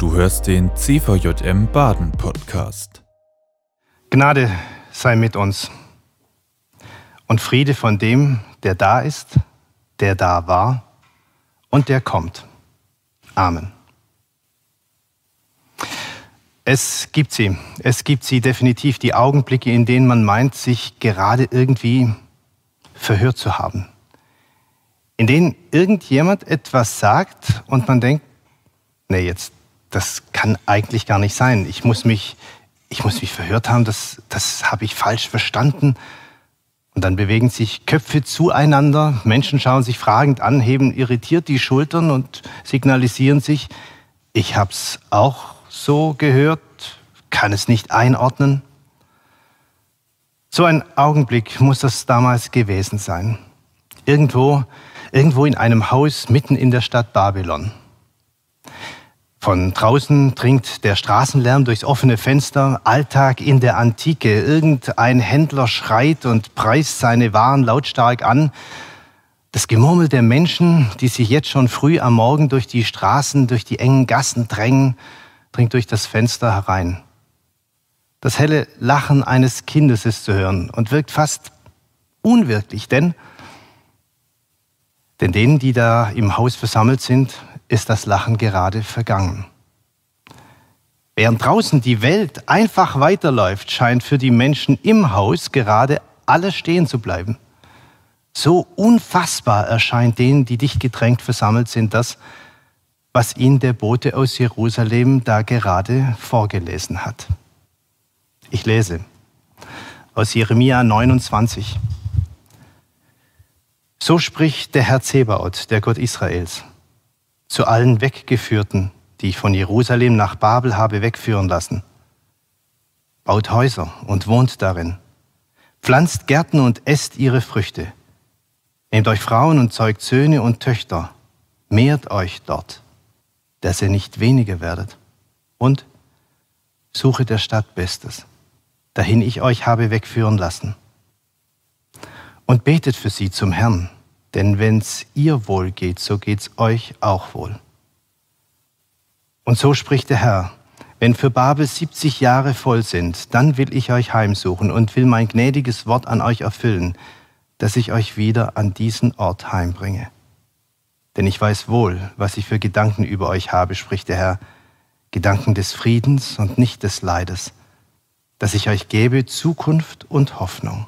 Du hörst den CVJM Baden Podcast. Gnade sei mit uns und Friede von dem, der da ist, der da war und der kommt. Amen. Es gibt sie, es gibt sie definitiv, die Augenblicke, in denen man meint, sich gerade irgendwie verhört zu haben. In denen irgendjemand etwas sagt und man denkt, nee, jetzt, das kann eigentlich gar nicht sein. Ich muss mich, ich muss mich verhört haben, das, das habe ich falsch verstanden. Und dann bewegen sich Köpfe zueinander, Menschen schauen sich fragend an, heben irritiert die Schultern und signalisieren sich, ich habe es auch so gehört, kann es nicht einordnen. So ein Augenblick muss das damals gewesen sein. Irgendwo, irgendwo in einem Haus mitten in der Stadt Babylon. Von draußen dringt der Straßenlärm durchs offene Fenster, Alltag in der Antike. Irgendein Händler schreit und preist seine Waren lautstark an. Das Gemurmel der Menschen, die sich jetzt schon früh am Morgen durch die Straßen, durch die engen Gassen drängen, dringt durch das Fenster herein. Das helle Lachen eines Kindes ist zu hören und wirkt fast unwirklich, denn, denn denen, die da im Haus versammelt sind, ist das Lachen gerade vergangen. Während draußen die Welt einfach weiterläuft, scheint für die Menschen im Haus gerade alles stehen zu bleiben. So unfassbar erscheint denen, die dicht gedrängt versammelt sind, das, was ihnen der Bote aus Jerusalem da gerade vorgelesen hat. Ich lese aus Jeremia 29. So spricht der Herr Zebaoth, der Gott Israels, zu allen Weggeführten, die ich von Jerusalem nach Babel habe wegführen lassen. Baut Häuser und wohnt darin. Pflanzt Gärten und esst ihre Früchte. Nehmt euch Frauen und zeugt Söhne und Töchter. Mehrt euch dort, dass ihr nicht weniger werdet. Und suche der Stadt Bestes dahin ich euch habe wegführen lassen. Und betet für sie zum Herrn, denn wenn's ihr wohl geht, so geht's euch auch wohl. Und so spricht der Herr, wenn für Babel 70 Jahre voll sind, dann will ich euch heimsuchen und will mein gnädiges Wort an euch erfüllen, dass ich euch wieder an diesen Ort heimbringe. Denn ich weiß wohl, was ich für Gedanken über euch habe, spricht der Herr, Gedanken des Friedens und nicht des Leides, dass ich euch gebe Zukunft und Hoffnung.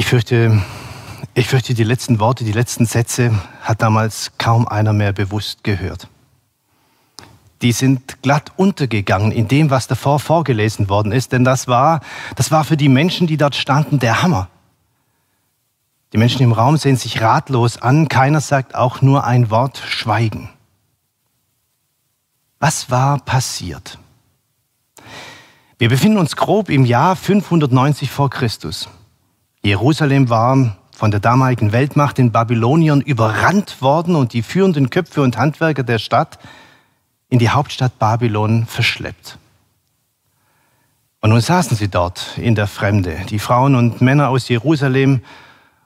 Ich fürchte, ich fürchte, die letzten Worte, die letzten Sätze hat damals kaum einer mehr bewusst gehört. Die sind glatt untergegangen in dem, was davor vorgelesen worden ist, denn das war, das war für die Menschen, die dort standen, der Hammer. Die Menschen im Raum sehen sich ratlos an, keiner sagt auch nur ein Wort Schweigen. Was war passiert? Wir befinden uns grob im Jahr 590 vor Christus. Jerusalem war von der damaligen Weltmacht den Babyloniern überrannt worden und die führenden Köpfe und Handwerker der Stadt in die Hauptstadt Babylon verschleppt. Und nun saßen sie dort in der Fremde, die Frauen und Männer aus Jerusalem,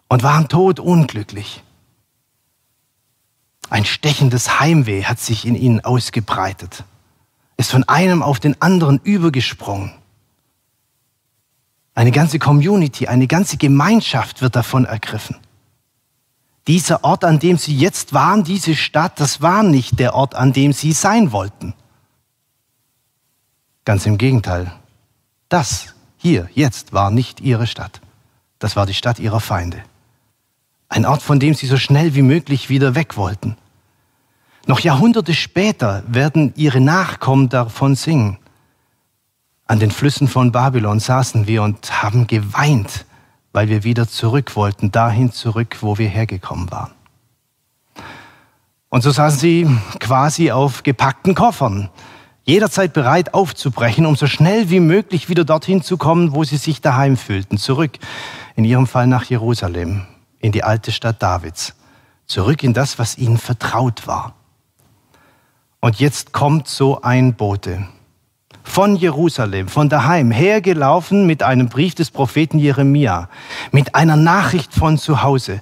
und waren todunglücklich. Ein stechendes Heimweh hat sich in ihnen ausgebreitet, ist von einem auf den anderen übergesprungen. Eine ganze Community, eine ganze Gemeinschaft wird davon ergriffen. Dieser Ort, an dem sie jetzt waren, diese Stadt, das war nicht der Ort, an dem sie sein wollten. Ganz im Gegenteil. Das hier, jetzt, war nicht ihre Stadt. Das war die Stadt ihrer Feinde. Ein Ort, von dem sie so schnell wie möglich wieder weg wollten. Noch Jahrhunderte später werden ihre Nachkommen davon singen. An den Flüssen von Babylon saßen wir und haben geweint, weil wir wieder zurück wollten, dahin zurück, wo wir hergekommen waren. Und so saßen sie quasi auf gepackten Koffern, jederzeit bereit aufzubrechen, um so schnell wie möglich wieder dorthin zu kommen, wo sie sich daheim fühlten, zurück, in ihrem Fall nach Jerusalem, in die alte Stadt Davids, zurück in das, was ihnen vertraut war. Und jetzt kommt so ein Bote von Jerusalem, von daheim, hergelaufen mit einem Brief des Propheten Jeremia, mit einer Nachricht von zu Hause.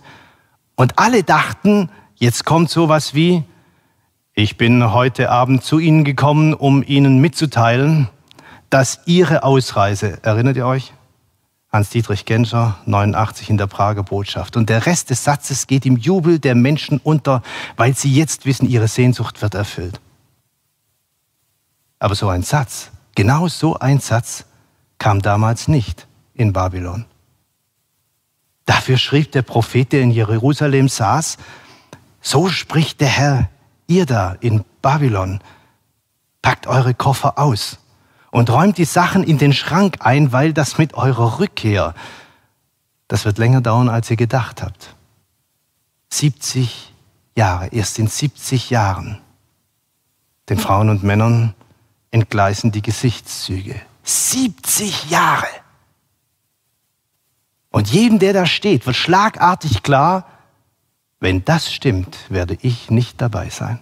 Und alle dachten, jetzt kommt sowas wie, ich bin heute Abend zu Ihnen gekommen, um Ihnen mitzuteilen, dass Ihre Ausreise, erinnert ihr euch? Hans-Dietrich Genscher, 89 in der Prager Botschaft. Und der Rest des Satzes geht im Jubel der Menschen unter, weil sie jetzt wissen, ihre Sehnsucht wird erfüllt. Aber so ein Satz, genau so ein Satz, kam damals nicht in Babylon. Dafür schrieb der Prophet, der in Jerusalem saß, so spricht der Herr, ihr da in Babylon, packt eure Koffer aus und räumt die Sachen in den Schrank ein, weil das mit eurer Rückkehr, das wird länger dauern, als ihr gedacht habt. 70 Jahre, erst in 70 Jahren. Den Frauen und Männern entgleisen die Gesichtszüge. 70 Jahre! Und jedem, der da steht, wird schlagartig klar, wenn das stimmt, werde ich nicht dabei sein.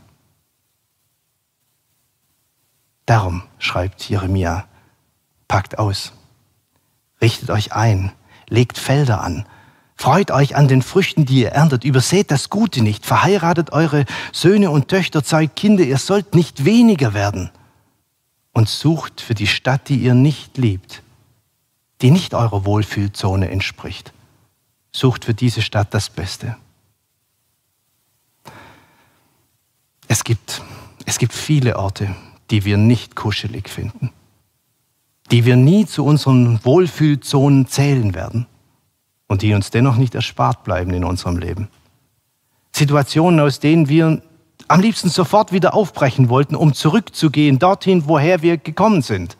Darum schreibt Jeremia, packt aus, richtet euch ein, legt Felder an, freut euch an den Früchten, die ihr erntet, überseht das Gute nicht, verheiratet eure Söhne und Töchter, zeugt Kinder, ihr sollt nicht weniger werden und sucht für die Stadt, die ihr nicht liebt, die nicht eurer Wohlfühlzone entspricht. Sucht für diese Stadt das Beste. Es gibt, es gibt viele Orte, die wir nicht kuschelig finden, die wir nie zu unseren Wohlfühlzonen zählen werden und die uns dennoch nicht erspart bleiben in unserem Leben. Situationen, aus denen wir am liebsten sofort wieder aufbrechen wollten, um zurückzugehen dorthin, woher wir gekommen sind.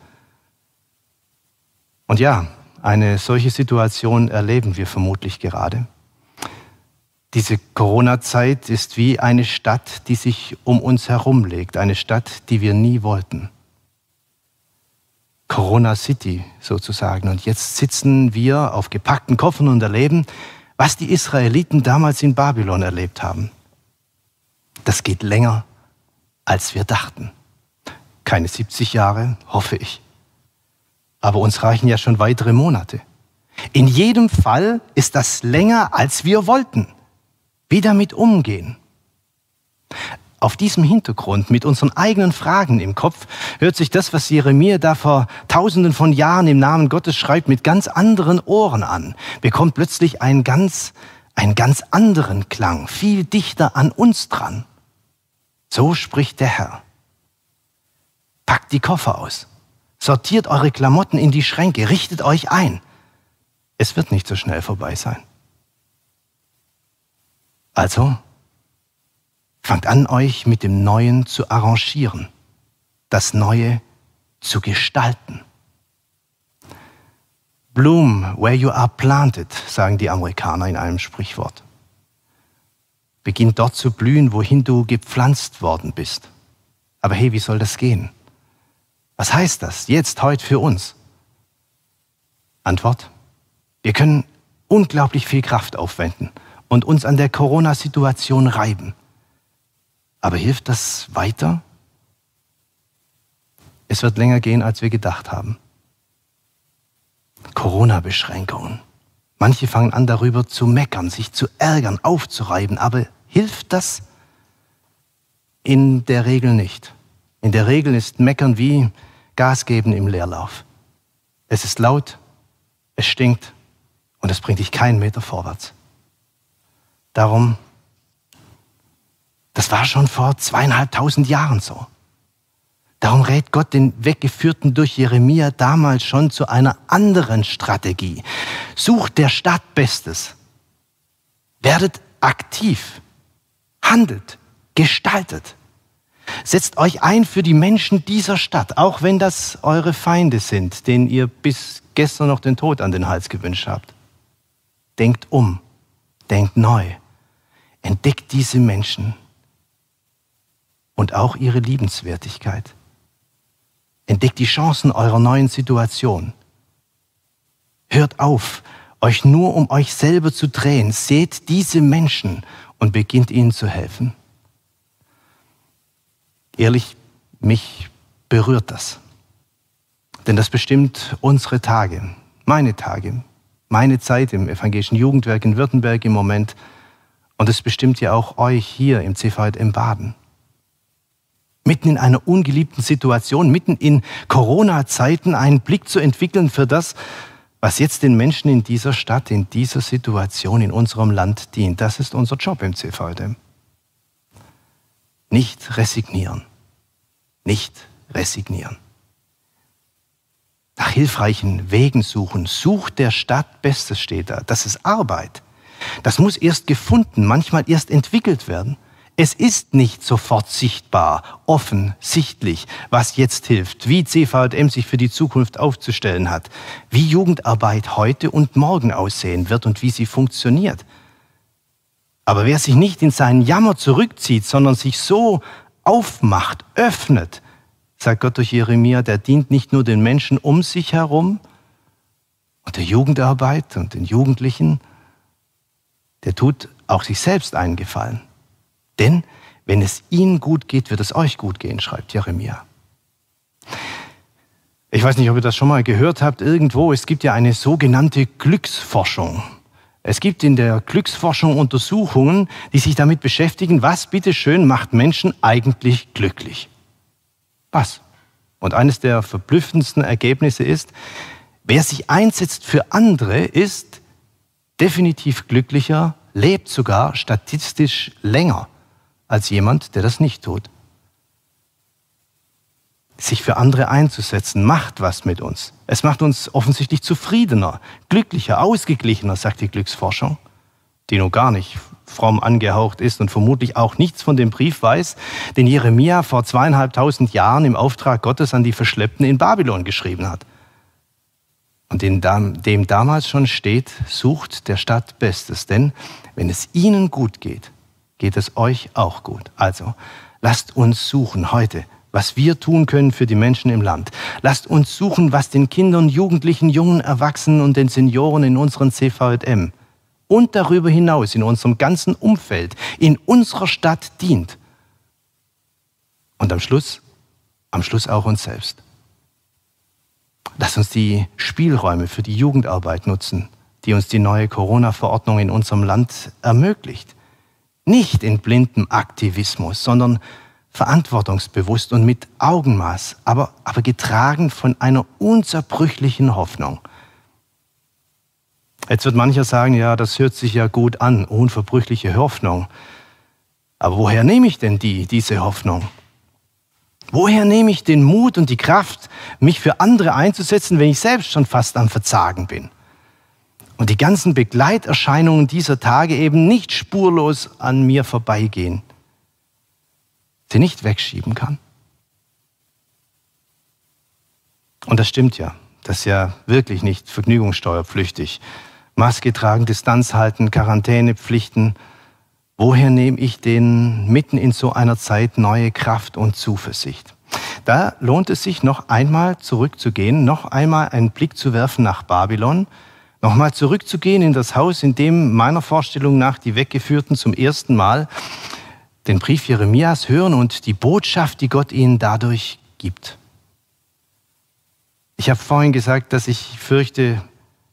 Und ja, eine solche Situation erleben wir vermutlich gerade. Diese Corona-Zeit ist wie eine Stadt, die sich um uns herumlegt, eine Stadt, die wir nie wollten. Corona City sozusagen. Und jetzt sitzen wir auf gepackten Koffern und erleben, was die Israeliten damals in Babylon erlebt haben. Das geht länger, als wir dachten. Keine 70 Jahre, hoffe ich. Aber uns reichen ja schon weitere Monate. In jedem Fall ist das länger, als wir wollten. Wie damit umgehen? Auf diesem Hintergrund, mit unseren eigenen Fragen im Kopf, hört sich das, was Jeremia da vor tausenden von Jahren im Namen Gottes schreibt, mit ganz anderen Ohren an, bekommt plötzlich einen ganz, einen ganz anderen Klang, viel dichter an uns dran. So spricht der Herr. Packt die Koffer aus, sortiert eure Klamotten in die Schränke, richtet euch ein. Es wird nicht so schnell vorbei sein. Also, fangt an, euch mit dem Neuen zu arrangieren, das Neue zu gestalten. Bloom where you are planted, sagen die Amerikaner in einem Sprichwort. Beginn dort zu blühen, wohin du gepflanzt worden bist. Aber hey, wie soll das gehen? Was heißt das jetzt, heute für uns? Antwort, wir können unglaublich viel Kraft aufwenden und uns an der Corona-Situation reiben. Aber hilft das weiter? Es wird länger gehen, als wir gedacht haben. Corona-Beschränkungen. Manche fangen an darüber zu meckern, sich zu ärgern, aufzureiben. Aber hilft das? In der Regel nicht. In der Regel ist Meckern wie Gas geben im Leerlauf. Es ist laut, es stinkt und es bringt dich keinen Meter vorwärts. Darum, das war schon vor zweieinhalbtausend Jahren so. Darum rät Gott den Weggeführten durch Jeremia damals schon zu einer anderen Strategie. Sucht der Stadt Bestes. Werdet aktiv. Handelt. Gestaltet. Setzt euch ein für die Menschen dieser Stadt, auch wenn das eure Feinde sind, denen ihr bis gestern noch den Tod an den Hals gewünscht habt. Denkt um. Denkt neu. Entdeckt diese Menschen und auch ihre Liebenswertigkeit. Entdeckt die Chancen eurer neuen Situation. Hört auf, euch nur um euch selber zu drehen. Seht diese Menschen und beginnt ihnen zu helfen. Ehrlich, mich berührt das. Denn das bestimmt unsere Tage, meine Tage, meine Zeit im evangelischen Jugendwerk in Württemberg im Moment Und es bestimmt ja auch euch hier im CVM Baden. Mitten in einer ungeliebten Situation, mitten in Corona-Zeiten einen Blick zu entwickeln für das, was jetzt den Menschen in dieser Stadt, in dieser Situation, in unserem Land dient. Das ist unser Job im CVM. Nicht resignieren. Nicht resignieren. Nach hilfreichen Wegen suchen. Sucht der Stadt Bestes steht da. Das ist Arbeit. Das muss erst gefunden, manchmal erst entwickelt werden. Es ist nicht sofort sichtbar, offen, sichtlich, was jetzt hilft, wie CVM sich für die Zukunft aufzustellen hat, wie Jugendarbeit heute und morgen aussehen wird und wie sie funktioniert. Aber wer sich nicht in seinen Jammer zurückzieht, sondern sich so aufmacht, öffnet, sagt Gott durch Jeremia, der dient nicht nur den Menschen um sich herum und der Jugendarbeit und den Jugendlichen, der tut auch sich selbst einen Gefallen. Denn wenn es ihnen gut geht, wird es euch gut gehen, schreibt Jeremia. Ich weiß nicht, ob ihr das schon mal gehört habt, irgendwo, es gibt ja eine sogenannte Glücksforschung. Es gibt in der Glücksforschung Untersuchungen, die sich damit beschäftigen, was bitteschön macht Menschen eigentlich glücklich. Was? Und eines der verblüffendsten Ergebnisse ist, wer sich einsetzt für andere, ist definitiv glücklicher, lebt sogar statistisch länger als jemand, der das nicht tut. Sich für andere einzusetzen, macht was mit uns. Es macht uns offensichtlich zufriedener, glücklicher, ausgeglichener, sagt die Glücksforschung, die nur gar nicht fromm angehaucht ist und vermutlich auch nichts von dem Brief weiß, den Jeremia vor zweieinhalbtausend Jahren im Auftrag Gottes an die Verschleppten in Babylon geschrieben hat. Und in dem damals schon steht, sucht der Stadt Bestes, denn wenn es ihnen gut geht, geht es euch auch gut. Also lasst uns suchen heute, was wir tun können für die Menschen im Land. Lasst uns suchen, was den Kindern, Jugendlichen, jungen Erwachsenen und den Senioren in unseren CVM und darüber hinaus in unserem ganzen Umfeld, in unserer Stadt dient. Und am Schluss, am Schluss auch uns selbst. Lasst uns die Spielräume für die Jugendarbeit nutzen, die uns die neue Corona-Verordnung in unserem Land ermöglicht. Nicht in blindem Aktivismus, sondern verantwortungsbewusst und mit Augenmaß, aber, aber getragen von einer unzerbrüchlichen Hoffnung. Jetzt wird mancher sagen, ja, das hört sich ja gut an, unverbrüchliche Hoffnung. Aber woher nehme ich denn die, diese Hoffnung? Woher nehme ich den Mut und die Kraft, mich für andere einzusetzen, wenn ich selbst schon fast am Verzagen bin? Und die ganzen Begleiterscheinungen dieser Tage eben nicht spurlos an mir vorbeigehen, sie nicht wegschieben kann. Und das stimmt ja, das ist ja wirklich nicht vergnügungssteuerpflichtig. Maske tragen, Distanz halten, Quarantänepflichten. Woher nehme ich denn mitten in so einer Zeit neue Kraft und Zuversicht? Da lohnt es sich noch einmal zurückzugehen, noch einmal einen Blick zu werfen nach Babylon, nochmal zurückzugehen in das Haus, in dem meiner Vorstellung nach die Weggeführten zum ersten Mal den Brief Jeremias hören und die Botschaft, die Gott ihnen dadurch gibt. Ich habe vorhin gesagt, dass ich fürchte,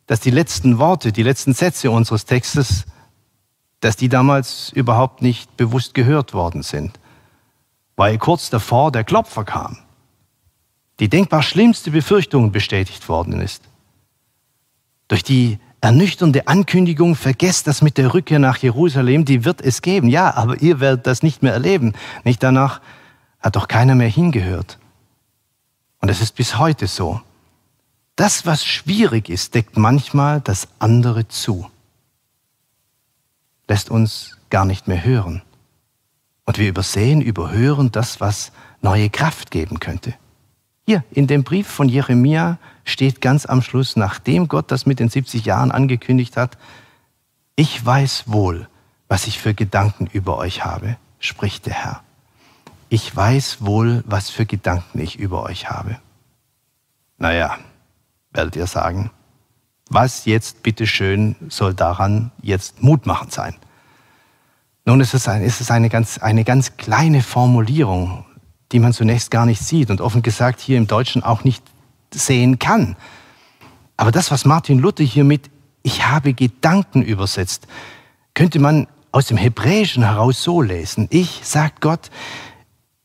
dass die letzten Worte, die letzten Sätze unseres Textes, dass die damals überhaupt nicht bewusst gehört worden sind, weil kurz davor der Klopfer kam, die denkbar schlimmste Befürchtung bestätigt worden ist. Durch die ernüchternde Ankündigung, vergesst das mit der Rückkehr nach Jerusalem, die wird es geben. Ja, aber ihr werdet das nicht mehr erleben. Nicht danach hat doch keiner mehr hingehört. Und es ist bis heute so. Das, was schwierig ist, deckt manchmal das andere zu. Lässt uns gar nicht mehr hören. Und wir übersehen, überhören das, was neue Kraft geben könnte. Hier in dem Brief von Jeremia steht ganz am Schluss, nachdem Gott das mit den 70 Jahren angekündigt hat, ich weiß wohl, was ich für Gedanken über euch habe, spricht der Herr. Ich weiß wohl, was für Gedanken ich über euch habe. Naja, werdet ihr sagen, was jetzt bitteschön soll daran jetzt mutmachend sein? Nun ist es, ein, ist es eine, ganz, eine ganz kleine Formulierung die man zunächst gar nicht sieht und offen gesagt hier im Deutschen auch nicht sehen kann. Aber das, was Martin Luther hier mit Ich habe Gedanken übersetzt, könnte man aus dem Hebräischen heraus so lesen. Ich, sagt Gott,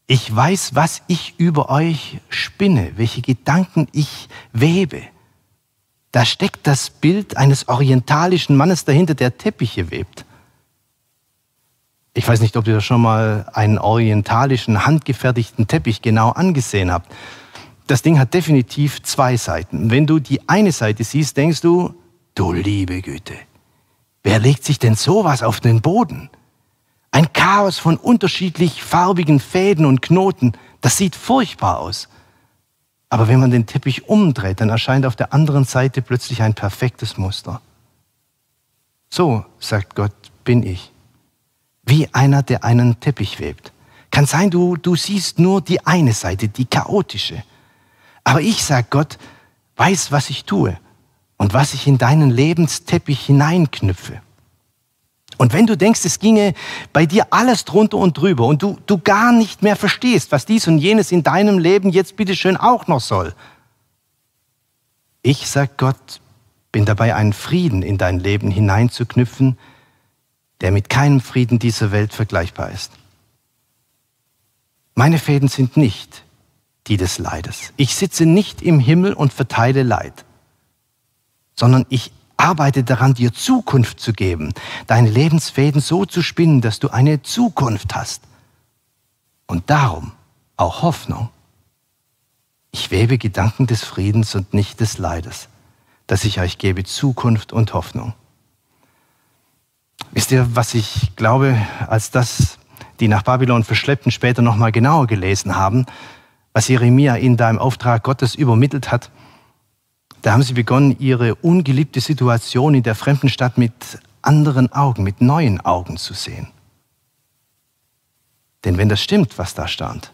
ich weiß, was ich über euch spinne, welche Gedanken ich webe. Da steckt das Bild eines orientalischen Mannes dahinter, der Teppiche webt. Ich weiß nicht, ob ihr schon mal einen orientalischen, handgefertigten Teppich genau angesehen habt. Das Ding hat definitiv zwei Seiten. Wenn du die eine Seite siehst, denkst du, du liebe Güte, wer legt sich denn sowas auf den Boden? Ein Chaos von unterschiedlich farbigen Fäden und Knoten, das sieht furchtbar aus. Aber wenn man den Teppich umdreht, dann erscheint auf der anderen Seite plötzlich ein perfektes Muster. So, sagt Gott, bin ich. Wie einer, der einen Teppich webt. Kann sein, du, du siehst nur die eine Seite, die chaotische. Aber ich, sagt Gott, weiß, was ich tue und was ich in deinen Lebensteppich hineinknüpfe. Und wenn du denkst, es ginge bei dir alles drunter und drüber und du, du gar nicht mehr verstehst, was dies und jenes in deinem Leben jetzt bitteschön auch noch soll. Ich, sagt Gott, bin dabei, einen Frieden in dein Leben hineinzuknüpfen, der mit keinem Frieden dieser Welt vergleichbar ist. Meine Fäden sind nicht die des Leides. Ich sitze nicht im Himmel und verteile Leid, sondern ich arbeite daran, dir Zukunft zu geben, deine Lebensfäden so zu spinnen, dass du eine Zukunft hast. Und darum auch Hoffnung. Ich webe Gedanken des Friedens und nicht des Leides, dass ich euch gebe Zukunft und Hoffnung. Wisst ihr, was ich glaube, als das die nach Babylon verschleppten später nochmal genauer gelesen haben, was Jeremia ihnen da im Auftrag Gottes übermittelt hat? Da haben sie begonnen, ihre ungeliebte Situation in der fremden Stadt mit anderen Augen, mit neuen Augen zu sehen. Denn wenn das stimmt, was da stand,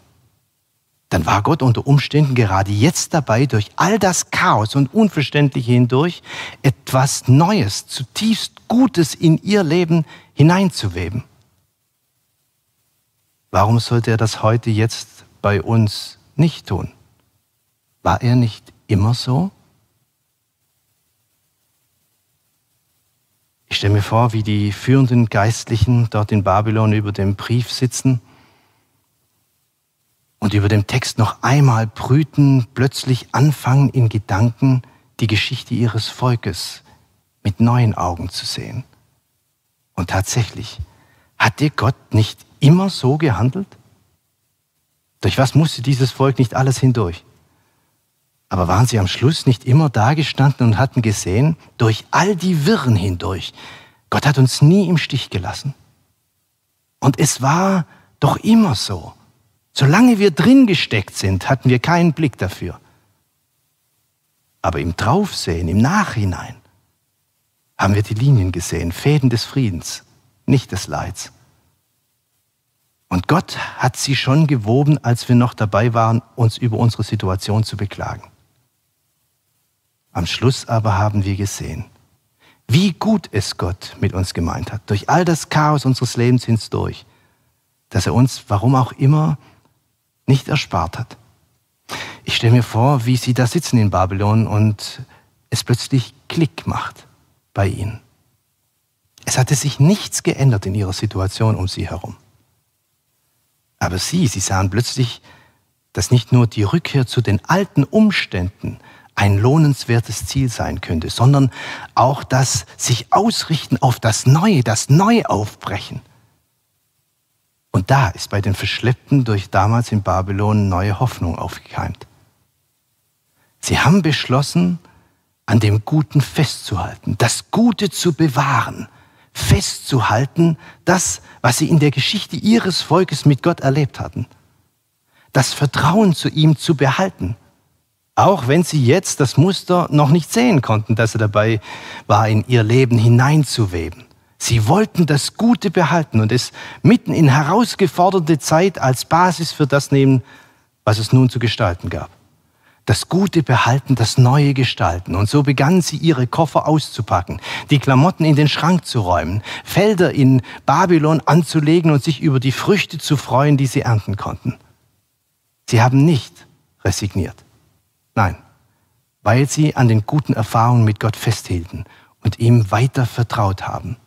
dann war Gott unter Umständen gerade jetzt dabei, durch all das Chaos und Unverständliche hindurch etwas Neues, zutiefst Gutes in ihr Leben hineinzuweben. Warum sollte er das heute jetzt bei uns nicht tun? War er nicht immer so? Ich stelle mir vor, wie die führenden Geistlichen dort in Babylon über dem Brief sitzen und über dem Text noch einmal brüten, plötzlich anfangen in Gedanken die Geschichte ihres Volkes mit neuen Augen zu sehen. Und tatsächlich, hat dir Gott nicht immer so gehandelt? Durch was musste dieses Volk nicht alles hindurch? Aber waren sie am Schluss nicht immer dagestanden und hatten gesehen, durch all die Wirren hindurch, Gott hat uns nie im Stich gelassen. Und es war doch immer so. Solange wir drin gesteckt sind, hatten wir keinen Blick dafür. Aber im Draufsehen, im Nachhinein, haben wir die Linien gesehen, Fäden des Friedens, nicht des Leids. Und Gott hat sie schon gewoben, als wir noch dabei waren, uns über unsere Situation zu beklagen. Am Schluss aber haben wir gesehen, wie gut es Gott mit uns gemeint hat, durch all das Chaos unseres Lebens hindurch, dass er uns, warum auch immer, nicht erspart hat. Ich stelle mir vor, wie sie da sitzen in Babylon und es plötzlich Klick macht bei ihnen. Es hatte sich nichts geändert in ihrer Situation um sie herum. Aber sie, sie sahen plötzlich, dass nicht nur die Rückkehr zu den alten Umständen ein lohnenswertes Ziel sein könnte, sondern auch das sich ausrichten auf das Neue, das Neuaufbrechen. Und da ist bei den Verschleppten durch damals in Babylon neue Hoffnung aufgekeimt. Sie haben beschlossen, an dem Guten festzuhalten, das Gute zu bewahren, festzuhalten, das, was sie in der Geschichte ihres Volkes mit Gott erlebt hatten, das Vertrauen zu ihm zu behalten auch wenn sie jetzt das Muster noch nicht sehen konnten, dass er dabei war, in ihr Leben hineinzuweben. Sie wollten das Gute behalten und es mitten in herausgeforderte Zeit als Basis für das nehmen, was es nun zu gestalten gab. Das Gute behalten, das Neue gestalten. Und so begannen sie ihre Koffer auszupacken, die Klamotten in den Schrank zu räumen, Felder in Babylon anzulegen und sich über die Früchte zu freuen, die sie ernten konnten. Sie haben nicht resigniert. Nein, weil sie an den guten Erfahrungen mit Gott festhielten und ihm weiter vertraut haben.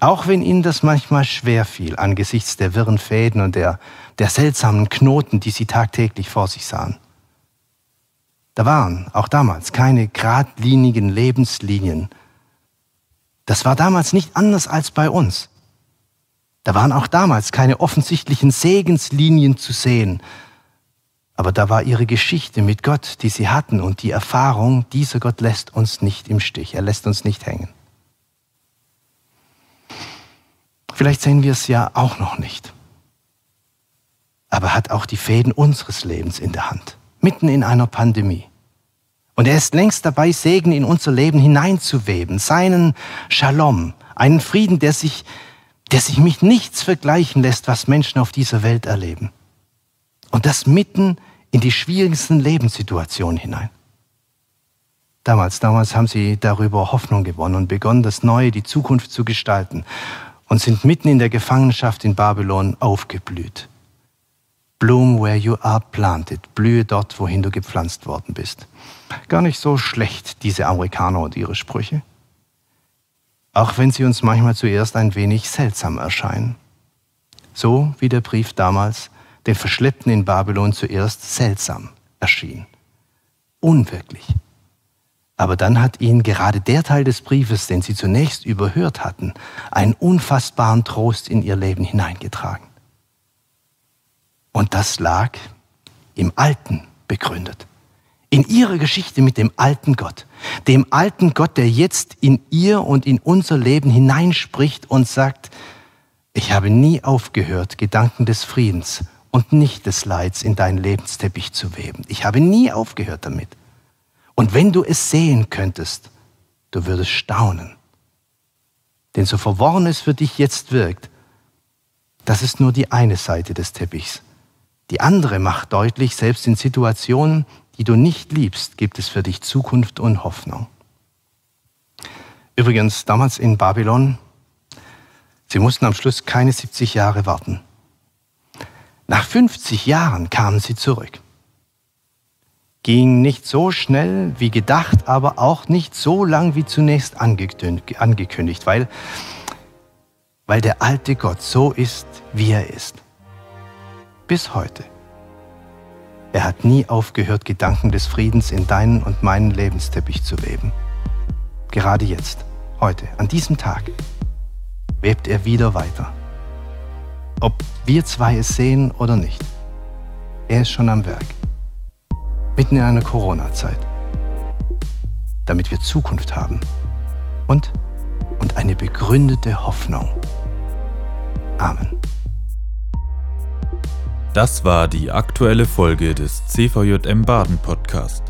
Auch wenn ihnen das manchmal schwer fiel angesichts der wirren Fäden und der, der seltsamen Knoten, die sie tagtäglich vor sich sahen. Da waren auch damals keine geradlinigen Lebenslinien. Das war damals nicht anders als bei uns. Da waren auch damals keine offensichtlichen Segenslinien zu sehen. Aber da war ihre Geschichte mit Gott, die sie hatten und die Erfahrung, dieser Gott lässt uns nicht im Stich, er lässt uns nicht hängen. Vielleicht sehen wir es ja auch noch nicht. Aber hat auch die Fäden unseres Lebens in der Hand, mitten in einer Pandemie. Und er ist längst dabei, Segen in unser Leben hineinzuweben, seinen Shalom, einen Frieden, der sich, der sich mit nichts vergleichen lässt, was Menschen auf dieser Welt erleben. Und das mitten in die schwierigsten Lebenssituationen hinein. Damals, damals haben sie darüber Hoffnung gewonnen und begonnen, das Neue, die Zukunft zu gestalten und sind mitten in der Gefangenschaft in Babylon aufgeblüht. Bloom where you are planted. Blühe dort, wohin du gepflanzt worden bist. Gar nicht so schlecht, diese Amerikaner und ihre Sprüche. Auch wenn sie uns manchmal zuerst ein wenig seltsam erscheinen. So wie der Brief damals den Verschleppten in Babylon zuerst seltsam erschien. Unwirklich. Aber dann hat ihnen gerade der Teil des Briefes, den sie zunächst überhört hatten, einen unfassbaren Trost in ihr Leben hineingetragen. Und das lag im Alten begründet. In ihrer Geschichte mit dem alten Gott. Dem alten Gott, der jetzt in ihr und in unser Leben hineinspricht und sagt, ich habe nie aufgehört, Gedanken des Friedens und nicht des Leids in deinen Lebensteppich zu weben. Ich habe nie aufgehört damit. Und wenn du es sehen könntest, du würdest staunen. Denn so verworren es für dich jetzt wirkt, das ist nur die eine Seite des Teppichs. Die andere macht deutlich, selbst in Situationen, die du nicht liebst, gibt es für dich Zukunft und Hoffnung. Übrigens, damals in Babylon, sie mussten am Schluss keine 70 Jahre warten. Nach 50 Jahren kamen sie zurück. Ging nicht so schnell wie gedacht, aber auch nicht so lang wie zunächst angekündigt, weil, weil der alte Gott so ist, wie er ist bis heute. Er hat nie aufgehört, Gedanken des Friedens in deinen und meinen Lebensteppich zu weben. Gerade jetzt, heute, an diesem Tag, webt er wieder weiter. Ob wir zwei es sehen oder nicht, er ist schon am Werk. Mitten in einer Corona-Zeit. Damit wir Zukunft haben und, und eine begründete Hoffnung. Amen. Das war die aktuelle Folge des CVJM Baden Podcast.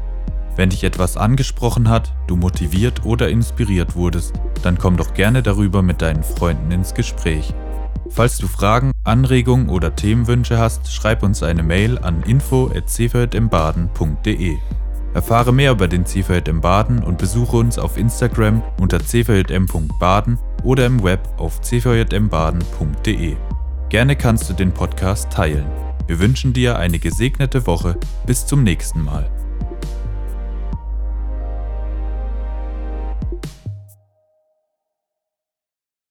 Wenn dich etwas angesprochen hat, du motiviert oder inspiriert wurdest, dann komm doch gerne darüber mit deinen Freunden ins Gespräch. Falls du Fragen, Anregungen oder Themenwünsche hast, schreib uns eine Mail an info@cvjmbaden.de. Erfahre mehr über den CVJM Baden und besuche uns auf Instagram unter cvjm.baden oder im Web auf cvjmbaden.de. Gerne kannst du den Podcast teilen. Wir wünschen dir eine gesegnete Woche. Bis zum nächsten Mal.